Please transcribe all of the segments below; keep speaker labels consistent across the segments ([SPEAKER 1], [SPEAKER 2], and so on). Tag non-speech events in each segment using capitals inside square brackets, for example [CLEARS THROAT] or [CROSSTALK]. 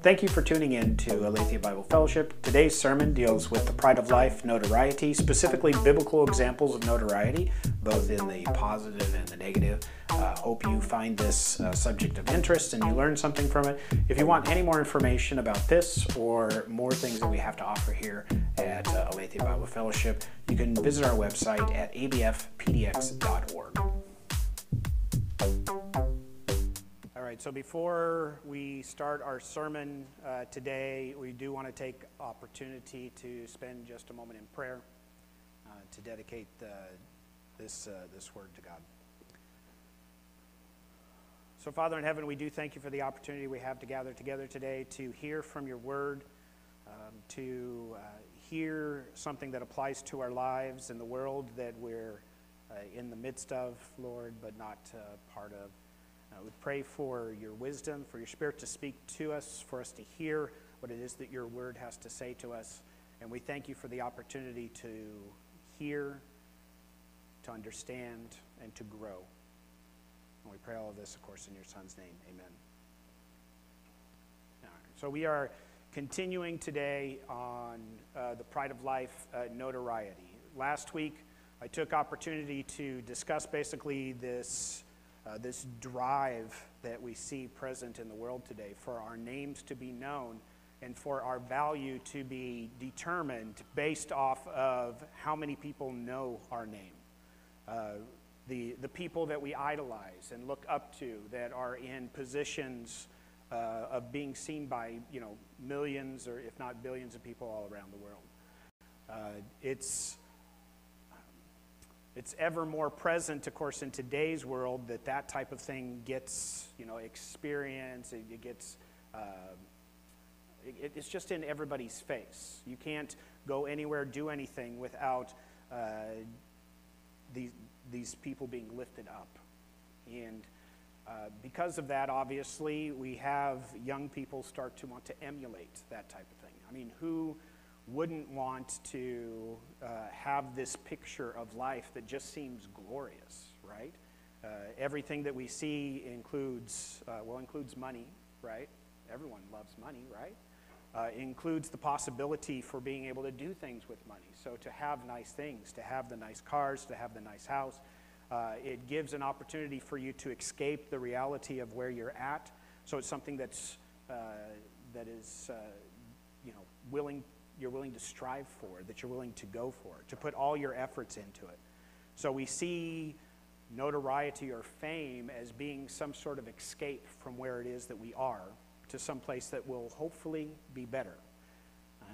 [SPEAKER 1] Thank you for tuning in to Aletheia Bible Fellowship. Today's sermon deals with the pride of life, notoriety, specifically biblical examples of notoriety, both in the positive and the negative. Uh, hope you find this uh, subject of interest and you learn something from it. If you want any more information about this or more things that we have to offer here at uh, Aletheia Bible Fellowship, you can visit our website at abfpdx.org. Right, so before we start our sermon uh, today, we do want to take opportunity to spend just a moment in prayer uh, to dedicate uh, this, uh, this word to God. So, Father in heaven, we do thank you for the opportunity we have to gather together today to hear from your word, um, to uh, hear something that applies to our lives and the world that we're uh, in the midst of, Lord, but not part of. Uh, we pray for your wisdom, for your spirit to speak to us, for us to hear what it is that your word has to say to us. And we thank you for the opportunity to hear, to understand, and to grow. And we pray all of this, of course, in your son's name. Amen. So we are continuing today on uh, the pride of life uh, notoriety. Last week, I took opportunity to discuss basically this uh, this drive that we see present in the world today for our names to be known and for our value to be determined based off of how many people know our name. Uh, the, the people that we idolize and look up to that are in positions uh, of being seen by you know millions or if not billions of people all around the world. Uh, it's it's ever more present, of course, in today's world that that type of thing gets, you know, experience. It, it gets, uh, it, it's just in everybody's face. You can't go anywhere, do anything without uh, these these people being lifted up, and uh, because of that, obviously, we have young people start to want to emulate that type of thing. I mean, who wouldn't want to uh, have this picture of life that just seems glorious, right? Uh, everything that we see includes, uh, well, includes money, right? Everyone loves money, right? Uh, includes the possibility for being able to do things with money. So to have nice things, to have the nice cars, to have the nice house, uh, it gives an opportunity for you to escape the reality of where you're at. So it's something that's uh, that is, you know, willing you're willing to strive for, that you're willing to go for, to put all your efforts into it. So we see notoriety or fame as being some sort of escape from where it is that we are to some place that will hopefully be better,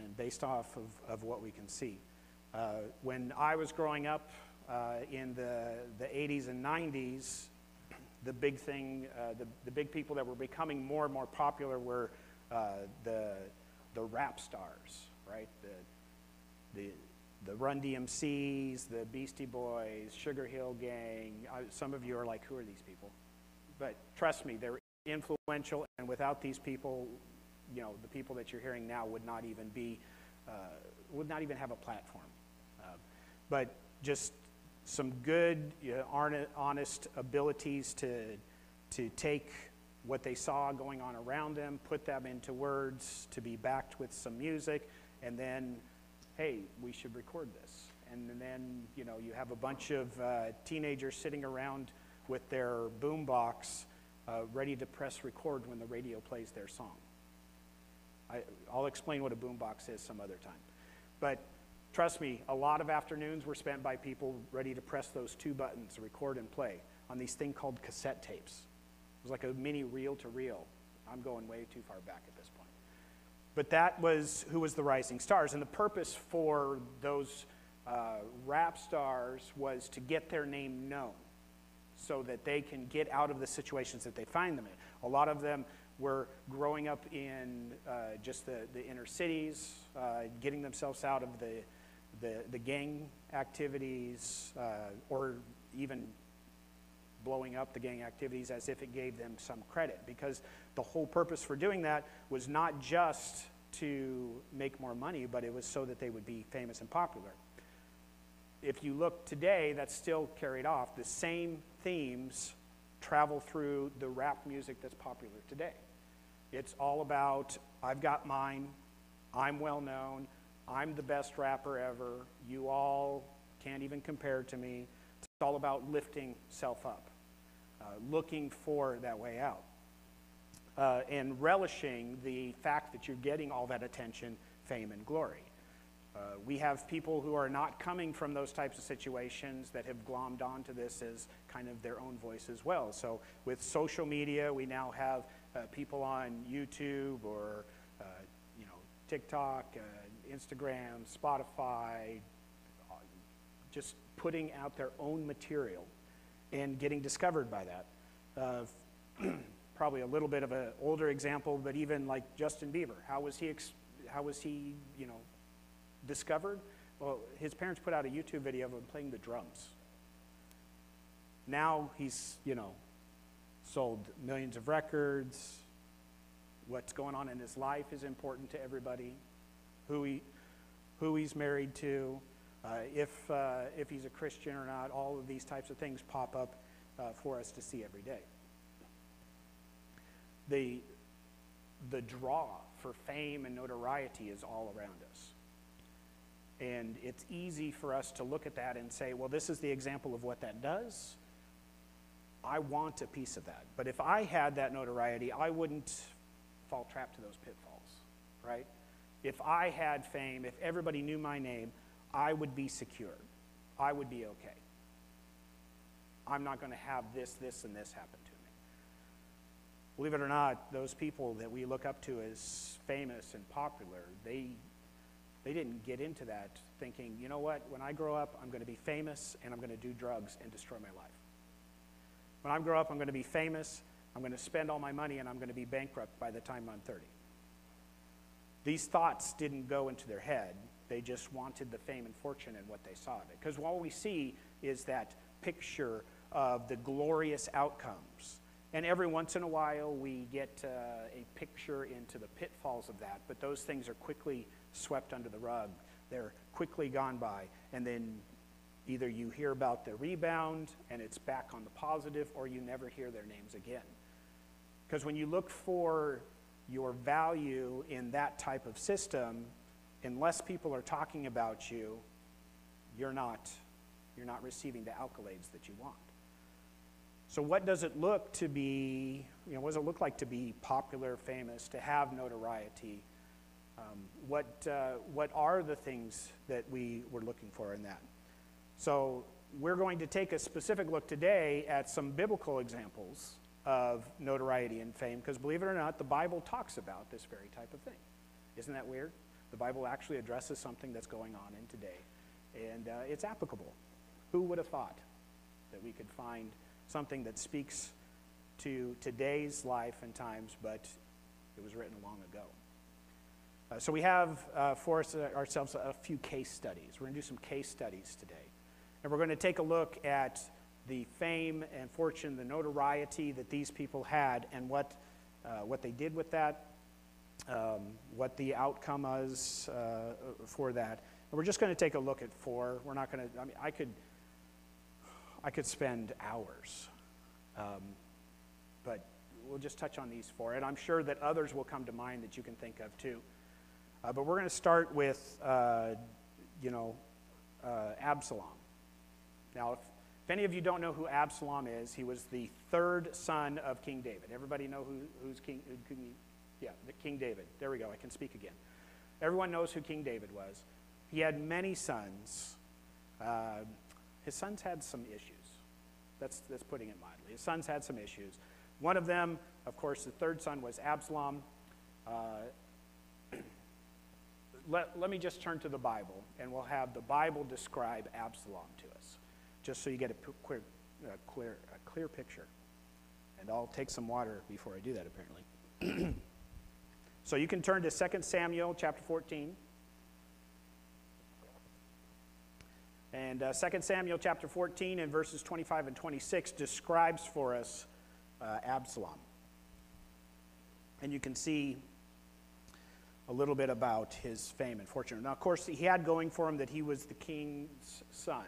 [SPEAKER 1] and based off of, of what we can see. Uh, when I was growing up uh, in the, the 80s and 90s, the big thing, uh, the, the big people that were becoming more and more popular were uh, the, the rap stars right? The, the, the Run DMCs, the Beastie Boys, Sugar Hill Gang. Uh, some of you are like, who are these people? But trust me, they're influential, and without these people, you know, the people that you're hearing now would not even be, uh, would not even have a platform. Uh, but just some good, you know, honest abilities to, to take what they saw going on around them, put them into words, to be backed with some music, and then, hey, we should record this. And then, you know, you have a bunch of uh, teenagers sitting around with their boombox uh, ready to press record when the radio plays their song. I, I'll explain what a boombox is some other time. But trust me, a lot of afternoons were spent by people ready to press those two buttons, record and play, on these thing called cassette tapes. It was like a mini reel to reel. I'm going way too far back at this point. But that was who was the rising stars. And the purpose for those uh, rap stars was to get their name known so that they can get out of the situations that they find them in. A lot of them were growing up in uh, just the, the inner cities, uh, getting themselves out of the, the, the gang activities, uh, or even blowing up the gang activities as if it gave them some credit. Because the whole purpose for doing that was not just to make more money, but it was so that they would be famous and popular. If you look today, that's still carried off. The same themes travel through the rap music that's popular today. It's all about, I've got mine, I'm well known, I'm the best rapper ever, you all can't even compare to me. It's all about lifting self up, looking for that way out, uh, and relishing the fact that you're getting all that attention, fame, and glory. Uh, we have people who are not coming from those types of situations that have glommed onto this as kind of their own voice as well. So, with social media, we now have uh, people on YouTube or uh, you know TikTok, uh, Instagram, Spotify, uh, just putting out their own material and getting discovered by that. Uh, [CLEARS THROAT] probably a little bit of an older example, but even like Justin Bieber, how was he? how was he? You know discovered? Well, his parents put out a YouTube video of him playing the drums. Now he's, you know, sold millions of records. What's going on in his life is important to everybody. Who, he, who he's married to, if, uh, if he's a Christian or not, all of these types of things pop up uh, for us to see every day. The, the draw for fame and notoriety is all around us. And it's easy for us to look at that and say, well, this is the example of what that does. I want a piece of that. But if I had that notoriety, I wouldn't fall trap to those pitfalls, right? If I had fame, if everybody knew my name, I would be secure. I would be okay. I'm not going to have this, this, and this happen to me. Believe it or not, those people that we look up to as famous and popular, they they didn't get into that thinking, you know what, when I grow up, I'm going to be famous and I'm going to do drugs and destroy my life. When I grow up, I'm going to be famous, I'm going to spend all my money, and I'm going to be bankrupt by the time I'm 30. These thoughts didn't go into their head. They just wanted the fame and fortune and what they saw of it. Because all we see is that picture of the glorious outcomes. And every once in a while, we get uh, a picture into the pitfalls of that, but those things are quickly swept under the rug. They're quickly gone by. And then either you hear about the rebound and it's back on the positive, or you never hear their names again. Because when you look for your value in that type of system, unless people are talking about you, you're not, you're not receiving the accolades that you want. So, what does it look to be, you know, what does it look like to be popular, famous, to have notoriety? Um, what, uh, what are the things that we were looking for in that? So, we're going to take a specific look today at some biblical examples of notoriety and fame, because believe it or not, the Bible talks about this very type of thing. Isn't that weird? The Bible actually addresses something that's going on in today, and uh, it's applicable. Who would have thought that we could find something that speaks to today's life and times, but it was written long ago? Uh, so we have uh, for us, uh, ourselves a few case studies. We're going to do some case studies today. And we're going to take a look at the fame and fortune, the notoriety that these people had, and what, uh, what they did with that, um, what the outcome was uh, for that. And we're just going to take a look at four. We're not going to, I mean, I could, I could spend hours. Um, but we'll just touch on these four. And I'm sure that others will come to mind that you can think of too. Uh, but we're going to start with, uh, you know, uh, Absalom. Now, if, if, any of you don't know who Absalom is, he was the third son of King David. Everybody know who, who's King, who, King? Yeah, King David. There we go. I can speak again. Everyone knows who King David was. He had many sons. Uh, his sons had some issues. That's, that's putting it mildly. His sons had some issues. One of them, of course, the third son was Absalom. Uh, [CLEARS THROAT] let, let me just turn to the Bible, and we'll have the Bible describe Absalom to us, just so you get a clear, a clear, a clear picture. And I'll take some water before I do that, apparently. [CLEARS THROAT] so you can turn to 2 Samuel chapter 14. And uh, 2 Samuel chapter 14 and verses 25 and 26 describes for us uh, Absalom. And you can see a little bit about his fame and fortune. Now, of course, he had going for him that he was the king's son.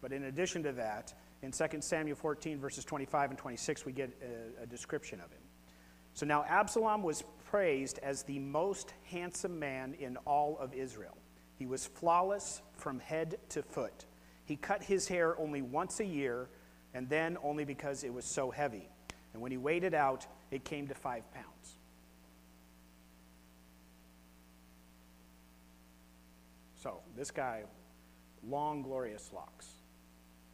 [SPEAKER 1] But in addition to that, in 2 Samuel 14, verses 25 and 26, we get a, a description of him. So now Absalom was praised as the most handsome man in all of Israel. He was flawless from head to foot. He cut his hair only once a year, and then only because it was so heavy. And when he weighed it out, it came to five pounds. So, this guy, long, glorious locks,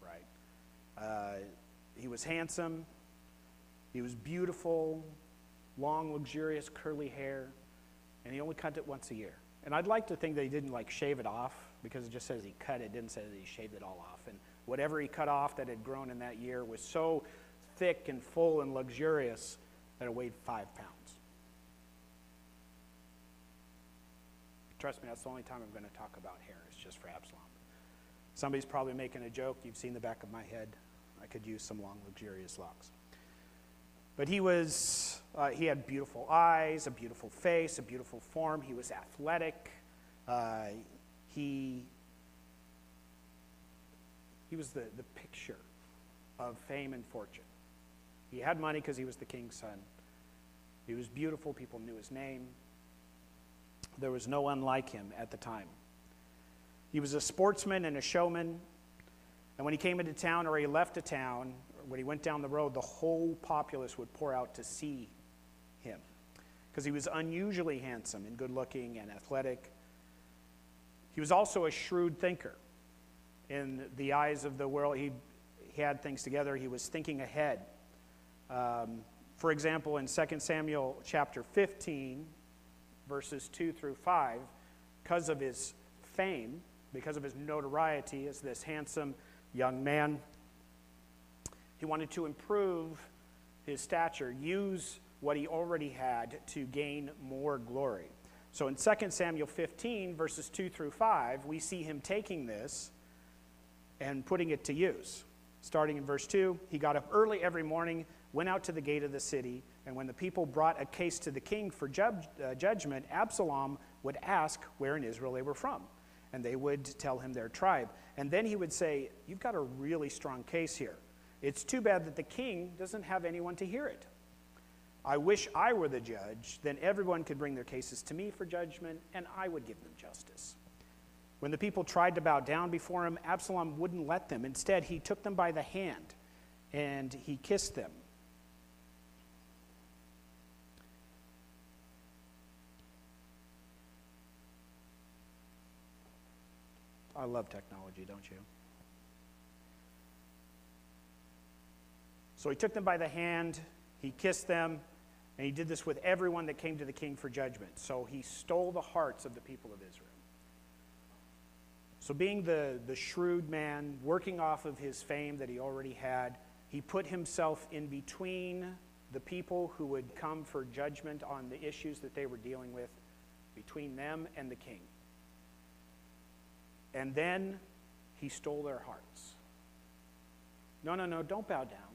[SPEAKER 1] right? Uh, he was handsome, he was beautiful, long, luxurious, curly hair, and he only cut it once a year. And I'd like to think that he didn't like shave it off because it just says he cut it, didn't say that he shaved it all off. And whatever he cut off that had grown in that year was so thick and full and luxurious that it weighed five pounds. Trust me, that's the only time I'm going to talk about hair. It's just for Absalom. Somebody's probably making a joke. You've seen the back of my head. I could use some long, luxurious locks. But he was, uh, he had beautiful eyes, a beautiful face, a beautiful form. He was athletic. Uh, he, he was the, the picture of fame and fortune. He had money because he was the king's son. He was beautiful. People knew his name. There was no one like him at the time. He was a sportsman and a showman. And when he came into town or he left a town, when he went down the road, the whole populace would pour out to see him because he was unusually handsome and good looking and athletic. He was also a shrewd thinker. In the eyes of the world, he, he had things together, he was thinking ahead. Um, for example, in 2 Samuel chapter 15, verses 2 through 5, because of his fame, because of his notoriety as this handsome young man, he wanted to improve his stature, use what he already had to gain more glory. So in 2 Samuel 15, verses 2 through 5, we see him taking this and putting it to use. Starting in verse 2, he got up early every morning, went out to the gate of the city, and when the people brought a case to the king for uh, judgment, Absalom would ask where in Israel they were from. And they would tell him their tribe. And then he would say, You've got a really strong case here. It's too bad that the king doesn't have anyone to hear it. I wish I were the judge, then everyone could bring their cases to me for judgment, and I would give them justice. When the people tried to bow down before him, Absalom wouldn't let them. Instead, he took them by the hand and he kissed them. I love technology, don't you? So he took them by the hand, he kissed them, and he did this with everyone that came to the king for judgment. So he stole the hearts of the people of Israel. So, being the, the shrewd man, working off of his fame that he already had, he put himself in between the people who would come for judgment on the issues that they were dealing with, between them and the king. And then he stole their hearts. No, no, no, don't bow down.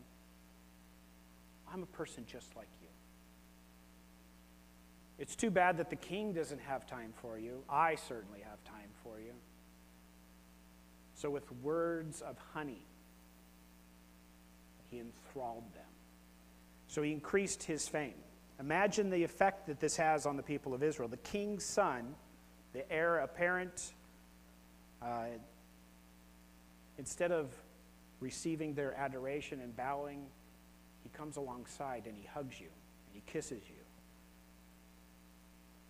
[SPEAKER 1] I'm a person just like you. It's too bad that the king doesn't have time for you. I certainly have time for you. So, with words of honey, he enthralled them. So, he increased his fame. Imagine the effect that this has on the people of Israel. The king's son, the heir apparent, uh, instead of receiving their adoration and bowing, he comes alongside and he hugs you and he kisses you.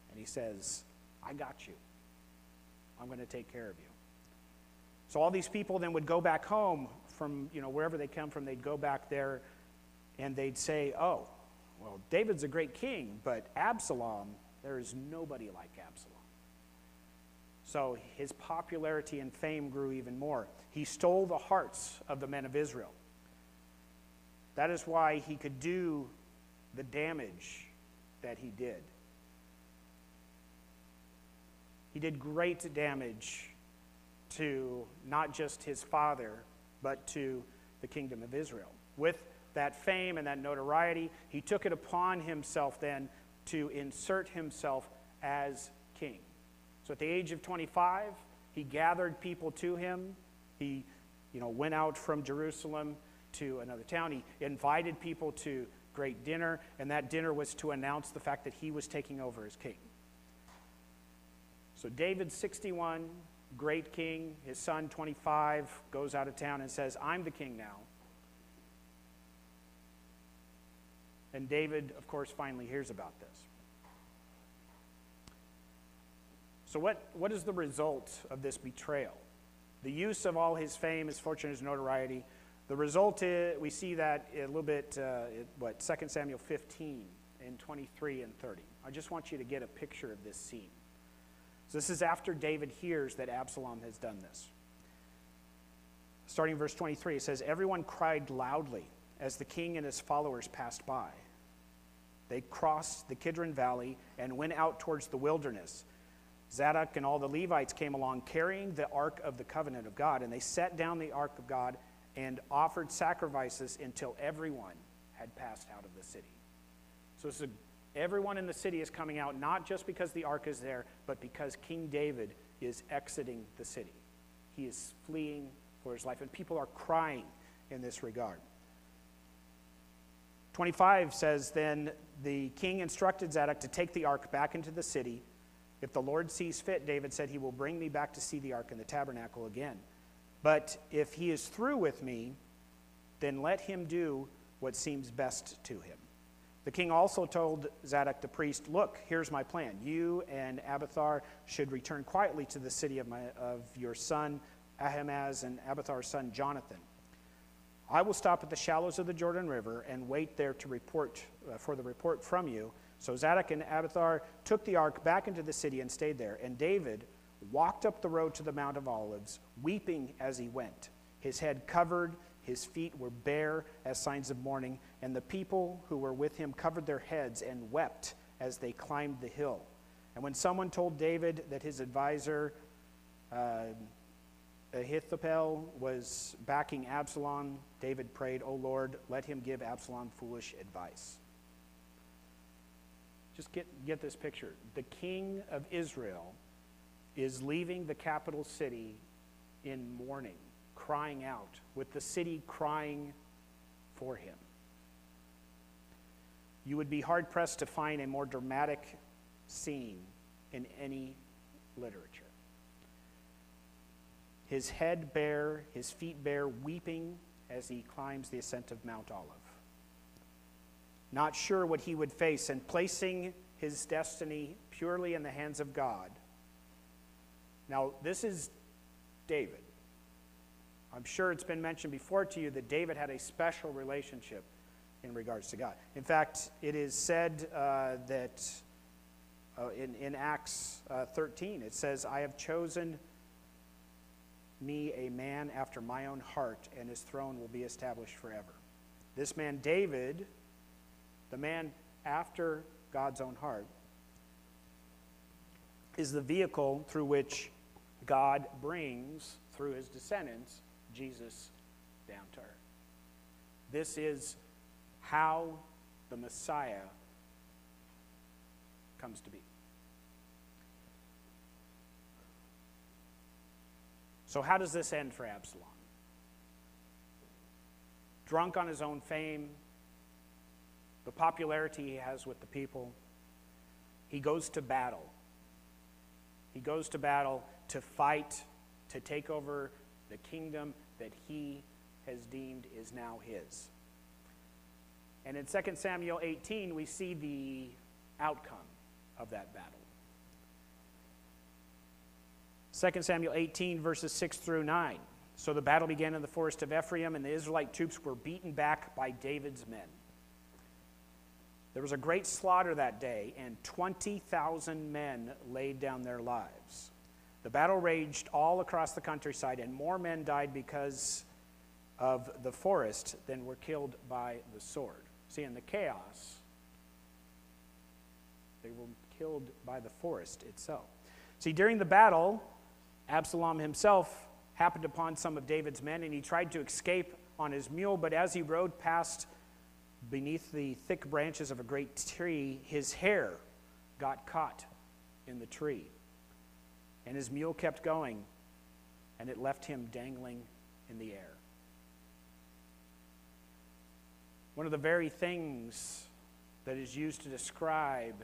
[SPEAKER 1] And he says, I got you. I'm going to take care of you. So all these people then would go back home from, you know, wherever they come from, they'd go back there and they'd say, oh, well, David's a great king, but Absalom, there is nobody like Absalom. So his popularity and fame grew even more. He stole the hearts of the men of Israel. That is why he could do the damage that he did. He did great damage to not just his father, but to the kingdom of Israel. With that fame and that notoriety, he took it upon himself then to insert himself as king. So at the age of 25, he gathered people to him. He you know, went out from Jerusalem to another town. He invited people to great dinner, and that dinner was to announce the fact that he was taking over as king. So David, 61, great king. His son, 25, goes out of town and says, I'm the king now. And David, of course, finally hears about this. So, what, what is the result of this betrayal? The use of all his fame, his fortune, his notoriety. The result is, we see that a little bit, uh, what, 2 Samuel 15 and 23 and 30. I just want you to get a picture of this scene. So, this is after David hears that Absalom has done this. Starting verse 23, it says, Everyone cried loudly as the king and his followers passed by. They crossed the Kidron Valley and went out towards the wilderness. Zadok and all the Levites came along carrying the Ark of the Covenant of God, and they set down the Ark of God and offered sacrifices until everyone had passed out of the city. So a, everyone in the city is coming out, not just because the Ark is there, but because King David is exiting the city. He is fleeing for his life, and people are crying in this regard. 25 says, Then the king instructed Zadok to take the ark back into the city if the Lord sees fit, David said, he will bring me back to see the ark in the tabernacle again. But if he is through with me, then let him do what seems best to him. The king also told Zadok the priest, Look, here's my plan. You and Abiathar should return quietly to the city of, my, of your son Ahimaaz and Abiathar's son Jonathan. I will stop at the shallows of the Jordan River and wait there to report uh, for the report from you so Zadok and Abiathar took the ark back into the city and stayed there. And David walked up the road to the Mount of Olives, weeping as he went. His head covered, his feet were bare as signs of mourning, and the people who were with him covered their heads and wept as they climbed the hill. And when someone told David that his advisor, uh, Ahithophel, was backing Absalom, David prayed, O Lord, let him give Absalom foolish advice. Just get, get this picture. The king of Israel is leaving the capital city in mourning, crying out, with the city crying for him. You would be hard pressed to find a more dramatic scene in any literature. His head bare, his feet bare, weeping as he climbs the ascent of Mount Olive not sure what he would face, and placing his destiny purely in the hands of God. Now, this is David. I'm sure it's been mentioned before to you that David had a special relationship in regards to God. In fact, it is said uh, that uh, in, in Acts uh, 13, it says, I have chosen me a man after my own heart, and his throne will be established forever. This man, David, the man after God's own heart, is the vehicle through which God brings, through his descendants, Jesus down to earth. This is how the Messiah comes to be. So, how does this end for Absalom? Drunk on his own fame, the popularity he has with the people. He goes to battle. He goes to battle to fight, to take over the kingdom that he has deemed is now his. And in 2 Samuel 18, we see the outcome of that battle. 2 Samuel 18, verses 6 through 9. So the battle began in the forest of Ephraim, and the Israelite troops were beaten back by David's men. There was a great slaughter that day, and 20,000 men laid down their lives. The battle raged all across the countryside, and more men died because of the forest than were killed by the sword. See, in the chaos, they were killed by the forest itself. See, during the battle, Absalom himself happened upon some of David's men, and he tried to escape on his mule, but as he rode past beneath the thick branches of a great tree, his hair got caught in the tree. And his mule kept going, and it left him dangling in the air. One of the very things that is used to describe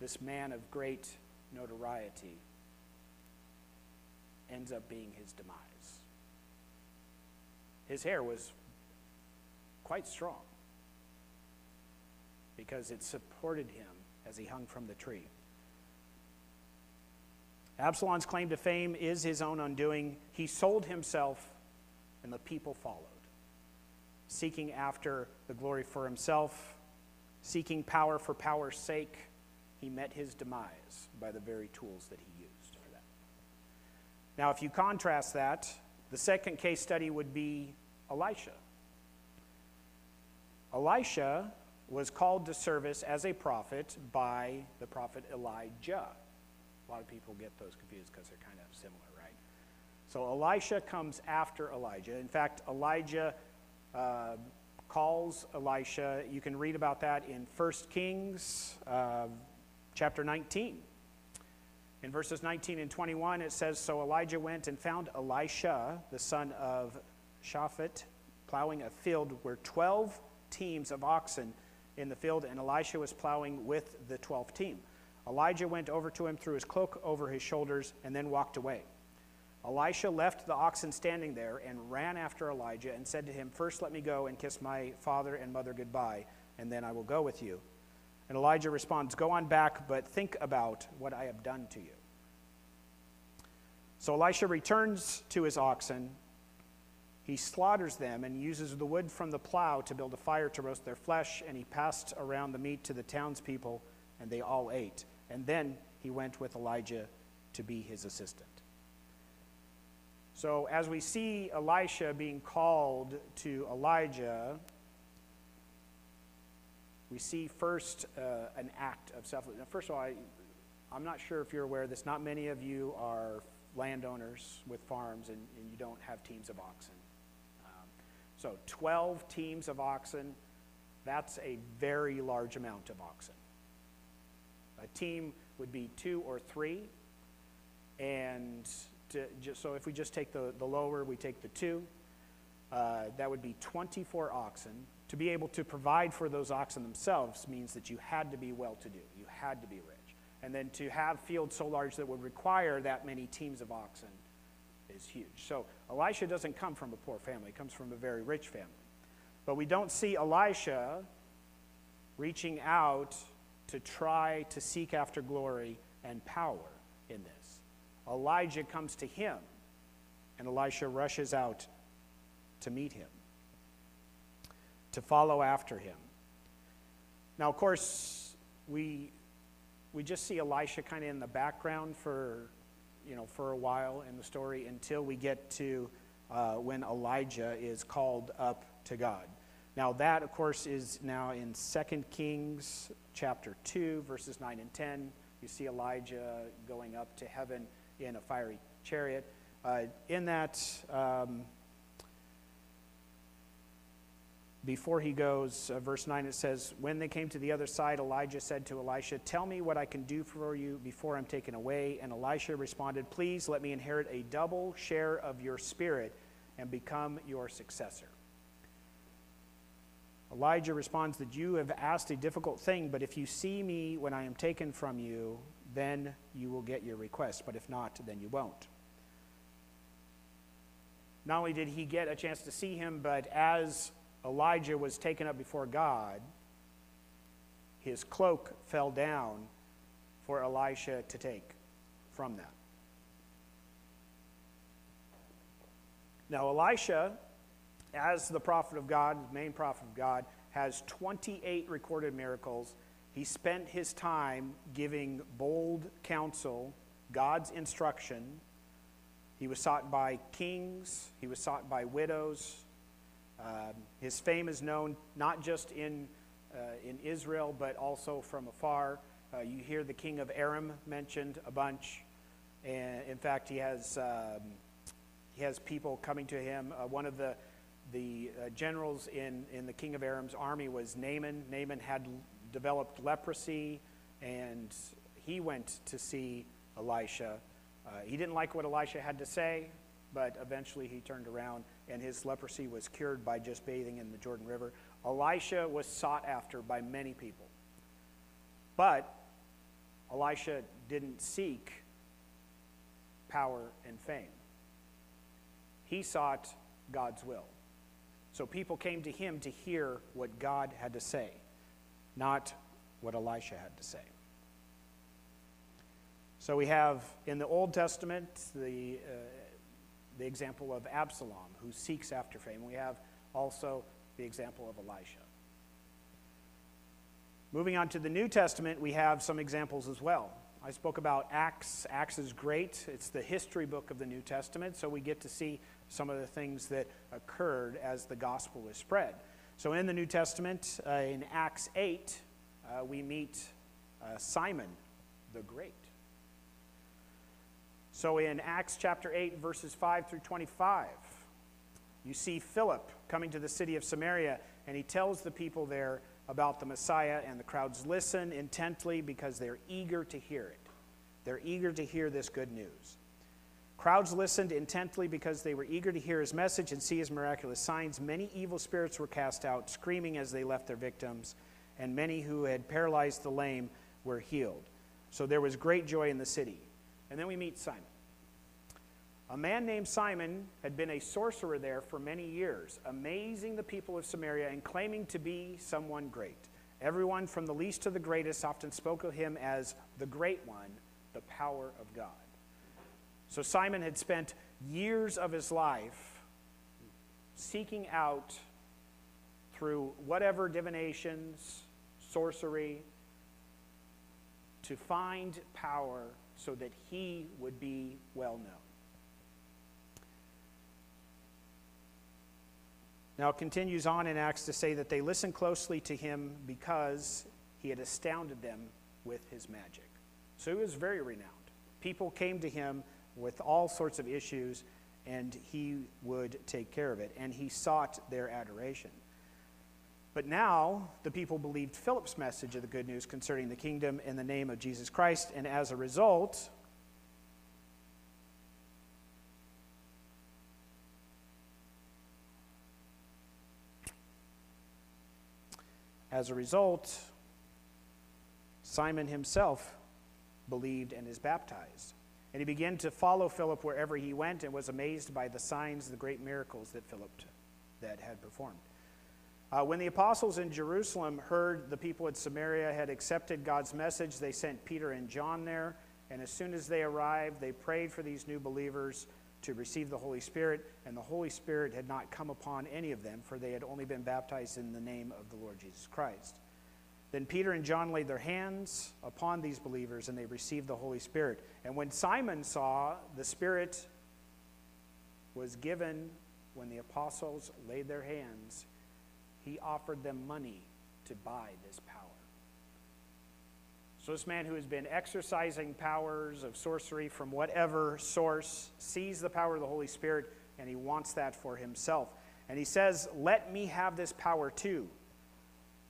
[SPEAKER 1] this man of great notoriety ends up being his demise. His hair was quite strong because it supported him as he hung from the tree. Absalom's claim to fame is his own undoing. He sold himself, and the people followed, seeking after the glory for himself, seeking power for power's sake. He met his demise by the very tools that he used for that. Now, if you contrast that, the second case study would be Elisha. Elisha was called to service as a prophet by the prophet Elijah. A lot of people get those confused because they're kind of similar, right? So Elisha comes after Elijah. In fact, Elijah uh, calls Elisha. You can read about that in 1 Kings uh, chapter 19. In verses 19 and 21, it says So Elijah went and found Elisha, the son of Shaphat, plowing a field where 12 teams of oxen in the field, and Elisha was plowing with the 12th team. Elijah went over to him, threw his cloak over his shoulders, and then walked away. Elisha left the oxen standing there and ran after Elijah and said to him, First let me go and kiss my father and mother goodbye, and then I will go with you. And Elijah responds, Go on back, but think about what I have done to you. So Elisha returns to his oxen. He slaughters them and uses the wood from the plow to build a fire to roast their flesh, and he passed around the meat to the townspeople, and they all ate. And then he went with Elijah to be his assistant. So, as we see Elisha being called to Elijah, we see first uh, an act of self. Now, first of all, I, I'm not sure if you're aware of this. Not many of you are landowners with farms and, and you don't have teams of oxen. So, 12 teams of oxen, that's a very large amount of oxen. A team would be two or three. And to, just, so if we just take the, the lower, we take the two, uh, that would be 24 oxen. To be able to provide for those oxen themselves means that you had to be well to do, you had to be rich. And then to have fields so large that would require that many teams of oxen is huge. So Elisha doesn't come from a poor family, he comes from a very rich family. But we don't see Elisha reaching out to try to seek after glory and power in this. Elijah comes to him, and Elisha rushes out to meet him, to follow after him. Now, of course, we, we just see Elisha kind of in the background for, you know, for a while in the story until we get to uh, when Elijah is called up to God. Now, that, of course, is now in 2 Kings chapter 2, verses 9 and 10. You see Elijah going up to heaven in a fiery chariot. Uh, in that, um, before he goes, uh, verse 9, it says, When they came to the other side, Elijah said to Elisha, Tell me what I can do for you before I'm taken away. And Elisha responded, Please let me inherit a double share of your spirit and become your successor. Elijah responds that you have asked a difficult thing, but if you see me when I am taken from you, then you will get your request. But if not, then you won't. Not only did he get a chance to see him, but as Elijah was taken up before God, his cloak fell down for Elisha to take from that. Now, Elisha as the prophet of God, the main prophet of God, has 28 recorded miracles. He spent his time giving bold counsel, God's instruction. He was sought by kings, he was sought by widows. Um, his fame is known not just in, uh, in Israel, but also from afar. Uh, you hear the king of Aram mentioned a bunch. And in fact, he has, um, he has people coming to him. Uh, one of the the uh, generals in, in the king of Aram's army was Naaman. Naaman had developed leprosy, and he went to see Elisha. Uh, he didn't like what Elisha had to say, but eventually he turned around, and his leprosy was cured by just bathing in the Jordan River. Elisha was sought after by many people. But Elisha didn't seek power and fame, he sought God's will. So people came to him to hear what God had to say, not what Elisha had to say. So we have in the Old Testament the, uh, the example of Absalom, who seeks after fame. We have also the example of Elisha. Moving on to the New Testament, we have some examples as well. I spoke about Acts. Acts is great. It's the history book of the New Testament, so we get to see some of the things that occurred as the gospel was spread. So in the New Testament, uh, in Acts 8, uh, we meet uh, Simon the Great. So in Acts chapter 8, verses 5 through 25, you see Philip coming to the city of Samaria, and he tells the people there about the Messiah, and the crowds listen intently because they're eager to hear it. They're eager to hear this good news. Crowds listened intently because they were eager to hear his message and see his miraculous signs. Many evil spirits were cast out, screaming as they left their victims, and many who had paralyzed the lame were healed. So there was great joy in the city. And then we meet Simon. A man named Simon had been a sorcerer there for many years, amazing the people of Samaria and claiming to be someone great. Everyone from the least to the greatest often spoke of him as the great one, the power of God. So Simon had spent years of his life seeking out through whatever divinations, sorcery, to find power so that he would be well known. Now it continues on in Acts to say that they listened closely to him because he had astounded them with his magic. So he was very renowned. People came to him with all sorts of issues, and he would take care of it. And he sought their adoration. But now the people believed Philip's message of the good news concerning the kingdom in the name of Jesus Christ, and as a result, As a result, Simon himself believed and is baptized. And he began to follow Philip wherever he went and was amazed by the signs, the great miracles that Philip that had performed. Uh, when the apostles in Jerusalem heard the people at Samaria had accepted God's message, they sent Peter and John there. And as soon as they arrived, they prayed for these new believers to receive the Holy Spirit, and the Holy Spirit had not come upon any of them, for they had only been baptized in the name of the Lord Jesus Christ. Then Peter and John laid their hands upon these believers, and they received the Holy Spirit. And when Simon saw the Spirit was given when the apostles laid their hands, he offered them money to buy this power. So, this man who has been exercising powers of sorcery from whatever source sees the power of the Holy Spirit and he wants that for himself. And he says, Let me have this power too,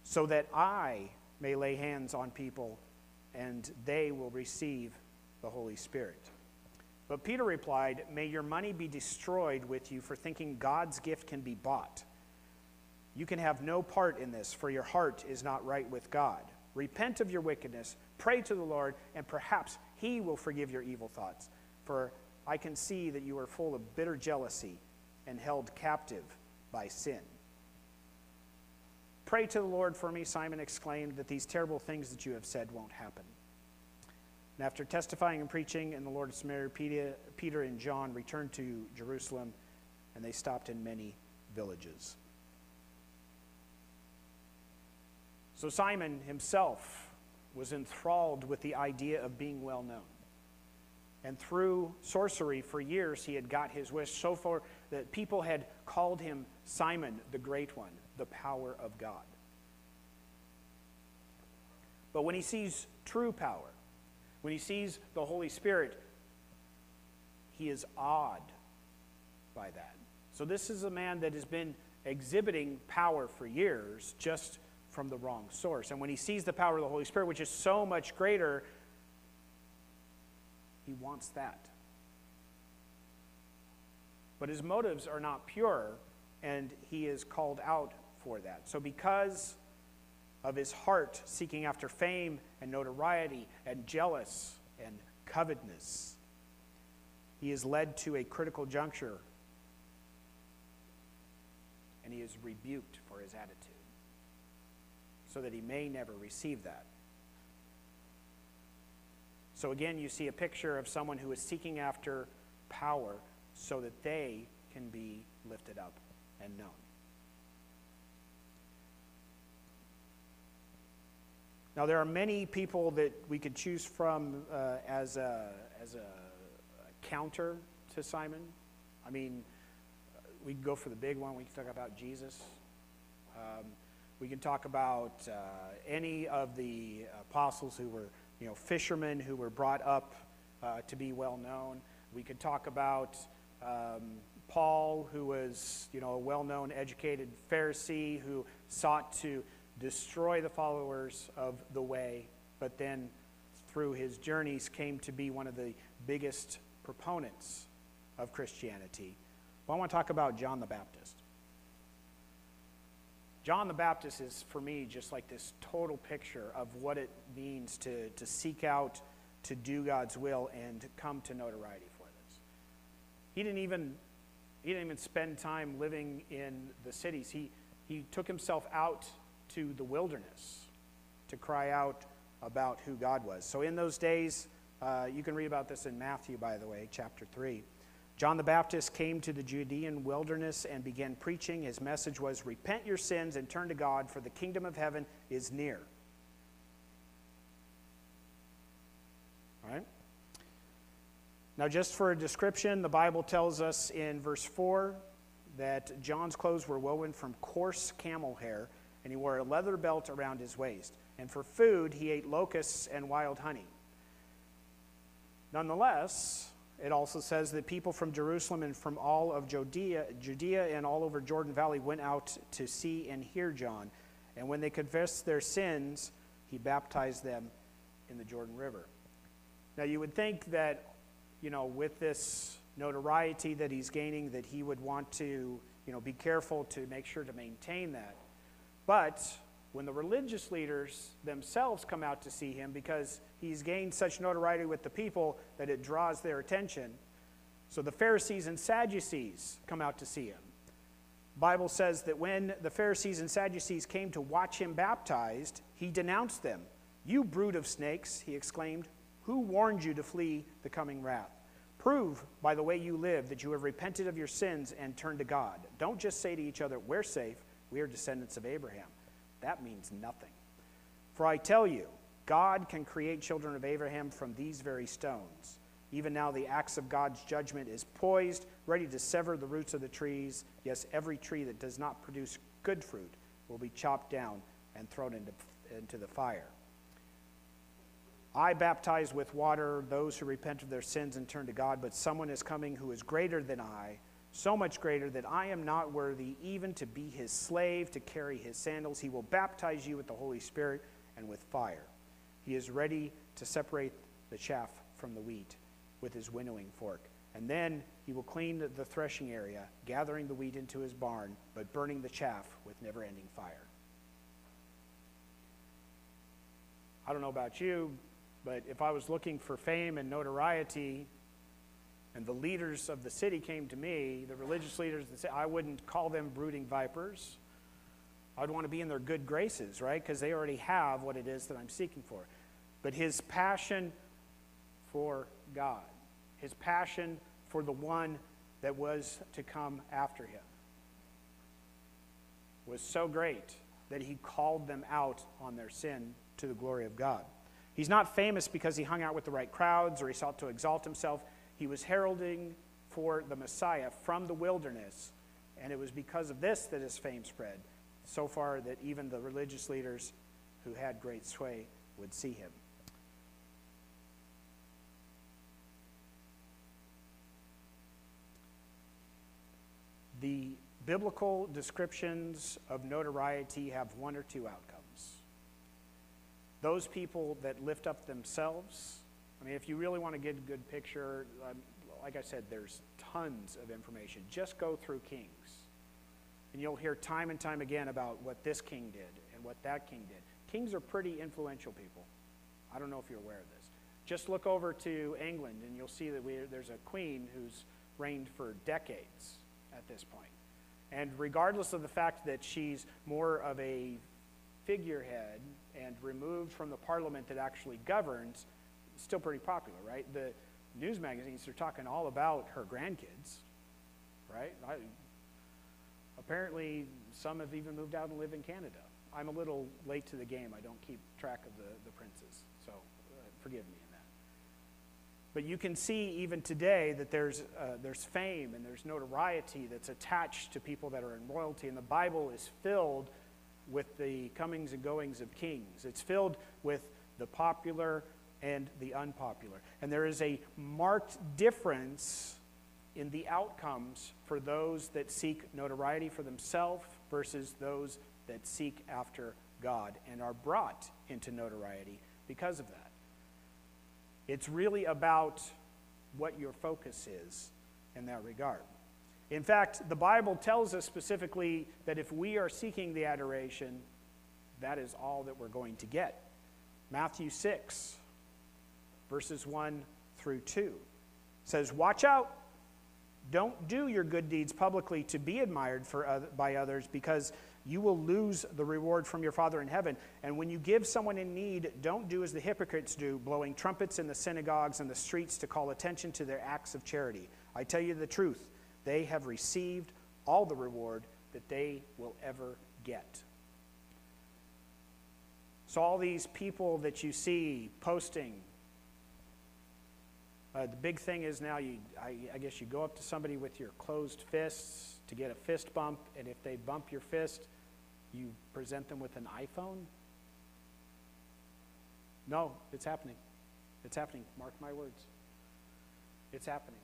[SPEAKER 1] so that I may lay hands on people and they will receive the Holy Spirit. But Peter replied, May your money be destroyed with you for thinking God's gift can be bought. You can have no part in this, for your heart is not right with God. Repent of your wickedness, pray to the Lord, and perhaps He will forgive your evil thoughts. For I can see that you are full of bitter jealousy and held captive by sin. Pray to the Lord for me, Simon exclaimed, that these terrible things that you have said won't happen. And after testifying and preaching in the Lord of Samaria, Peter and John returned to Jerusalem, and they stopped in many villages. So Simon himself was enthralled with the idea of being well known. And through sorcery, for years, he had got his wish so far that people had called him Simon the Great One, the power of God. But when he sees true power, when he sees the Holy Spirit, he is awed by that. So, this is a man that has been exhibiting power for years, just from the wrong source. And when he sees the power of the Holy Spirit, which is so much greater, he wants that. But his motives are not pure, and he is called out for that. So, because of his heart seeking after fame and notoriety and jealous and covetousness, he is led to a critical juncture and he is rebuked for his attitude so that he may never receive that. So, again, you see a picture of someone who is seeking after power so that they can be lifted up and known. Now, there are many people that we could choose from uh, as, a, as a, counter to Simon. I mean, we can go for the big one. We can talk about Jesus. Um, we can talk about uh, any of the apostles who were, you know, fishermen who were brought up uh, to be well known. We could talk about um, Paul, who was, you know, a well-known, educated Pharisee who sought to destroy the followers of the way, but then through his journeys came to be one of the biggest proponents of Christianity. Well, I want to talk about John the Baptist. John the Baptist is, for me, just like this total picture of what it means to, to seek out to do God's will and to come to notoriety for this. He didn't even, he didn't even spend time living in the cities. He, he took himself out to the wilderness to cry out about who God was. So in those days, uh, you can read about this in Matthew, by the way, chapter 3. John the Baptist came to the Judean wilderness and began preaching. His message was Repent your sins and turn to God, for the kingdom of heaven is near. All right? Now, just for a description, the Bible tells us in verse 4 that John's clothes were woven from coarse camel hair, and he wore a leather belt around his waist. And for food, he ate locusts and wild honey. Nonetheless, it also says that people from Jerusalem and from all of Judea, Judea and all over Jordan Valley went out to see and hear John. And when they confessed their sins, he baptized them in the Jordan River. Now, you would think that, you know, with this notoriety that he's gaining, that he would want to, you know, be careful to make sure to maintain that. But when the religious leaders themselves come out to see him because he's gained such notoriety with the people that it draws their attention. So the Pharisees and Sadducees come out to see him. Bible says that when the Pharisees and Sadducees came to watch him baptized, he denounced them. "You brood of snakes," he exclaimed, "who warned you to flee the coming wrath? Prove by the way you live that you have repented of your sins and turned to God. Don't just say to each other, "We're safe. We are descendants of Abraham." That means nothing. For I tell you, God can create children of Abraham from these very stones. Even now, the axe of God's judgment is poised, ready to sever the roots of the trees. Yes, every tree that does not produce good fruit will be chopped down and thrown into, into the fire. I baptize with water those who repent of their sins and turn to God, but someone is coming who is greater than I so much greater that I am not worthy even to be his slave, to carry his sandals. He will baptize you with the Holy Spirit and with fire. He is ready to separate the chaff from the wheat with his winnowing fork. And then he will clean the threshing area, gathering the wheat into his barn, but burning the chaff with never ending fire. I don't know about you, but if I was looking for fame and notoriety, and the leaders of the city came to me, the religious leaders, and said, I wouldn't call them brooding vipers. I'd want to be in their good graces, right? Because they already have what it is that I'm seeking for. But his passion for God, his passion for the one that was to come after him, was so great that he called them out on their sin to the glory of God. He's not famous because he hung out with the right crowds or he sought to exalt himself. He was heralding for the Messiah from the wilderness, and it was because of this that his fame spread so far that even the religious leaders who had great sway would see him. The biblical descriptions of notoriety have one or two outcomes. Those people that lift up themselves I mean, if you really want to get a good picture, um, like I said, there's tons of information. Just go through Kings. And you'll hear time and time again about what this king did and what that king did. Kings are pretty influential people. I don't know if you're aware of this. Just look over to England and you'll see that we, there's a queen who's reigned for decades at this point. And regardless of the fact that she's more of a figurehead and removed from the parliament that actually governs, still pretty popular, right? The news magazines are talking all about her grandkids, right? I, apparently, some have even moved out and live in Canada. I'm a little late to the game. I don't keep track of the, the princes, so uh, forgive me in that. But you can see even today that there's, uh, there's fame and there's notoriety that's attached to people that are in royalty, and the Bible is filled with the comings and goings of kings. It's filled with the popular and the unpopular. And there is a marked difference in the outcomes for those that seek notoriety for themselves versus those that seek after God and are brought into notoriety because of that. It's really about what your focus is in that regard. In fact, the Bible tells us specifically that if we are seeking the adoration, that is all that we're going to get. Matthew 6, verses 1 through 2 says, Watch out. Don't do your good deeds publicly to be admired for, uh, by others because you will lose the reward from your Father in heaven. And when you give someone in need, don't do as the hypocrites do, blowing trumpets in the synagogues and the streets to call attention to their acts of charity. I tell you the truth, they have received all the reward that they will ever get. So, all these people that you see posting, uh, the big thing is now, you, I, I guess you go up to somebody with your closed fists to get a fist bump, and if they bump your fist, you present them with an iPhone? No, it's happening. It's happening. Mark my words. It's happening.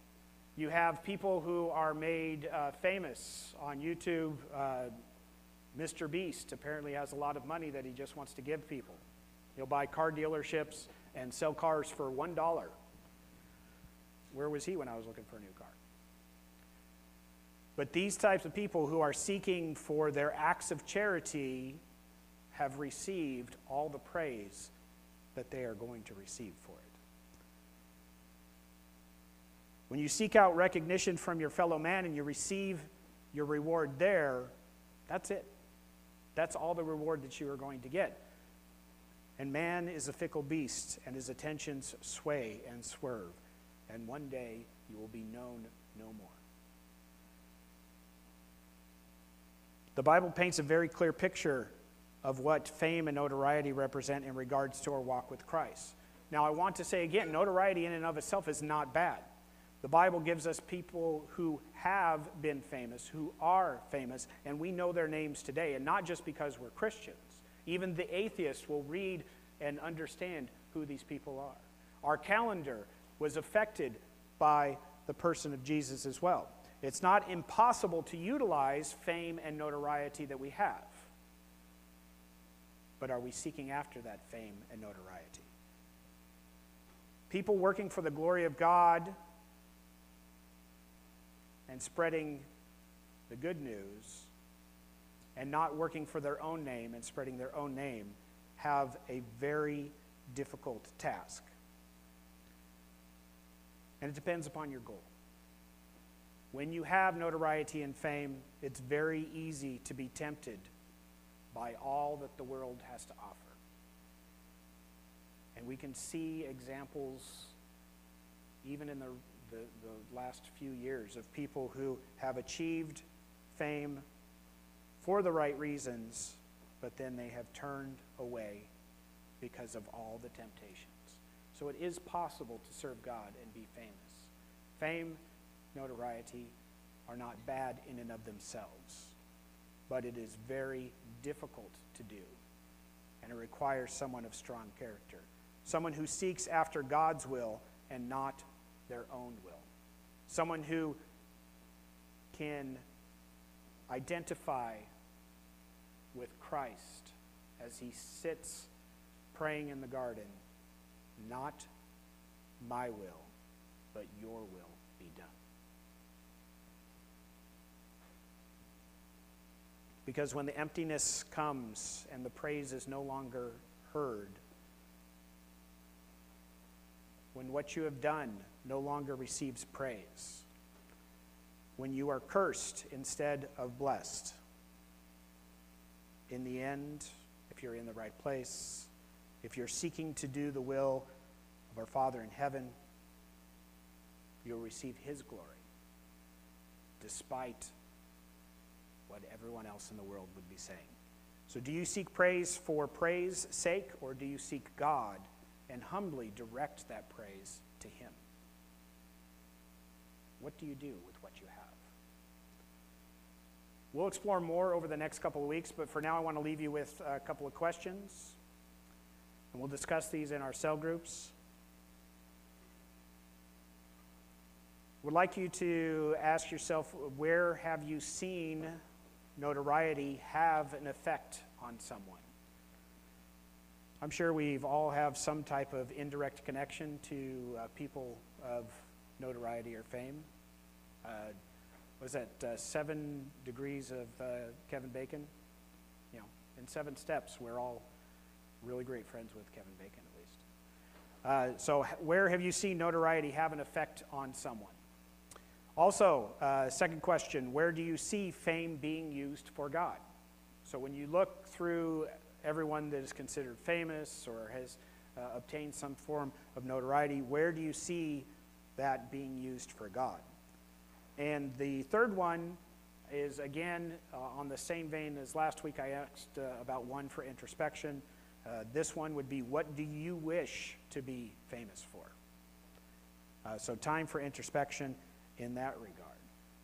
[SPEAKER 1] You have people who are made uh, famous on YouTube. Uh, Mr. Beast apparently has a lot of money that he just wants to give people. He'll buy car dealerships and sell cars for $1. Where was he when I was looking for a new car? But these types of people who are seeking for their acts of charity have received all the praise that they are going to receive for it. When you seek out recognition from your fellow man and you receive your reward there, that's it. That's all the reward that you are going to get. And man is a fickle beast, and his attentions sway and swerve. And one day you will be known no more. The Bible paints a very clear picture of what fame and notoriety represent in regards to our walk with Christ. Now, I want to say again, notoriety in and of itself is not bad. The Bible gives us people who have been famous, who are famous, and we know their names today, and not just because we're Christians. Even the atheists will read and understand who these people are. Our calendar was affected by the person of Jesus as well. It's not impossible to utilize fame and notoriety that we have. But are we seeking after that fame and notoriety? People working for the glory of God and spreading the good news and not working for their own name and spreading their own name have a very difficult task. And it depends upon your goal. When you have notoriety and fame, it's very easy to be tempted by all that the world has to offer. And we can see examples, even in the, the, the, last few years, of people who have achieved fame for the right reasons, but then they have turned away because of all the temptations. So it is possible to serve God and be famous. Fame notoriety are not bad in and of themselves, but it is very difficult to do, and it requires someone of strong character, someone who seeks after God's will and not their own will, someone who can identify with Christ as he sits praying in the garden, not my will, but your will be done. Because when the emptiness comes and the praise is no longer heard, when what you have done no longer receives praise, when you are cursed instead of blessed, in the end, if you're in the right place, if you're seeking to do the will of our Father in heaven, you'll receive His glory, despite what everyone else in the world would be saying. So, do you seek praise for praise sake, or do you seek God and humbly direct that praise to Him? What do you do with what you have? We'll explore more over the next couple of weeks, but for now, I want to leave you with a couple of questions. And we'll discuss these in our cell groups. Would like you to ask yourself where have you seen notoriety have an effect on someone? I'm sure we've all have some type of indirect connection to uh, people of notoriety or fame. Uh, was that uh, seven degrees of uh, Kevin Bacon? You know, in seven steps, we're all really great friends with Kevin Bacon, at least. Uh, so, where have you seen notoriety have an effect on someone? Also, uh, second question where do you see fame being used for God? So, when you look through everyone that is considered famous or has uh, obtained some form of notoriety, where do you see that being used for God? And the third one is again uh, on the same vein as last week. I asked uh, about one for introspection. Uh, this one would be what do you wish to be famous for? Uh, so, time for introspection in that regard.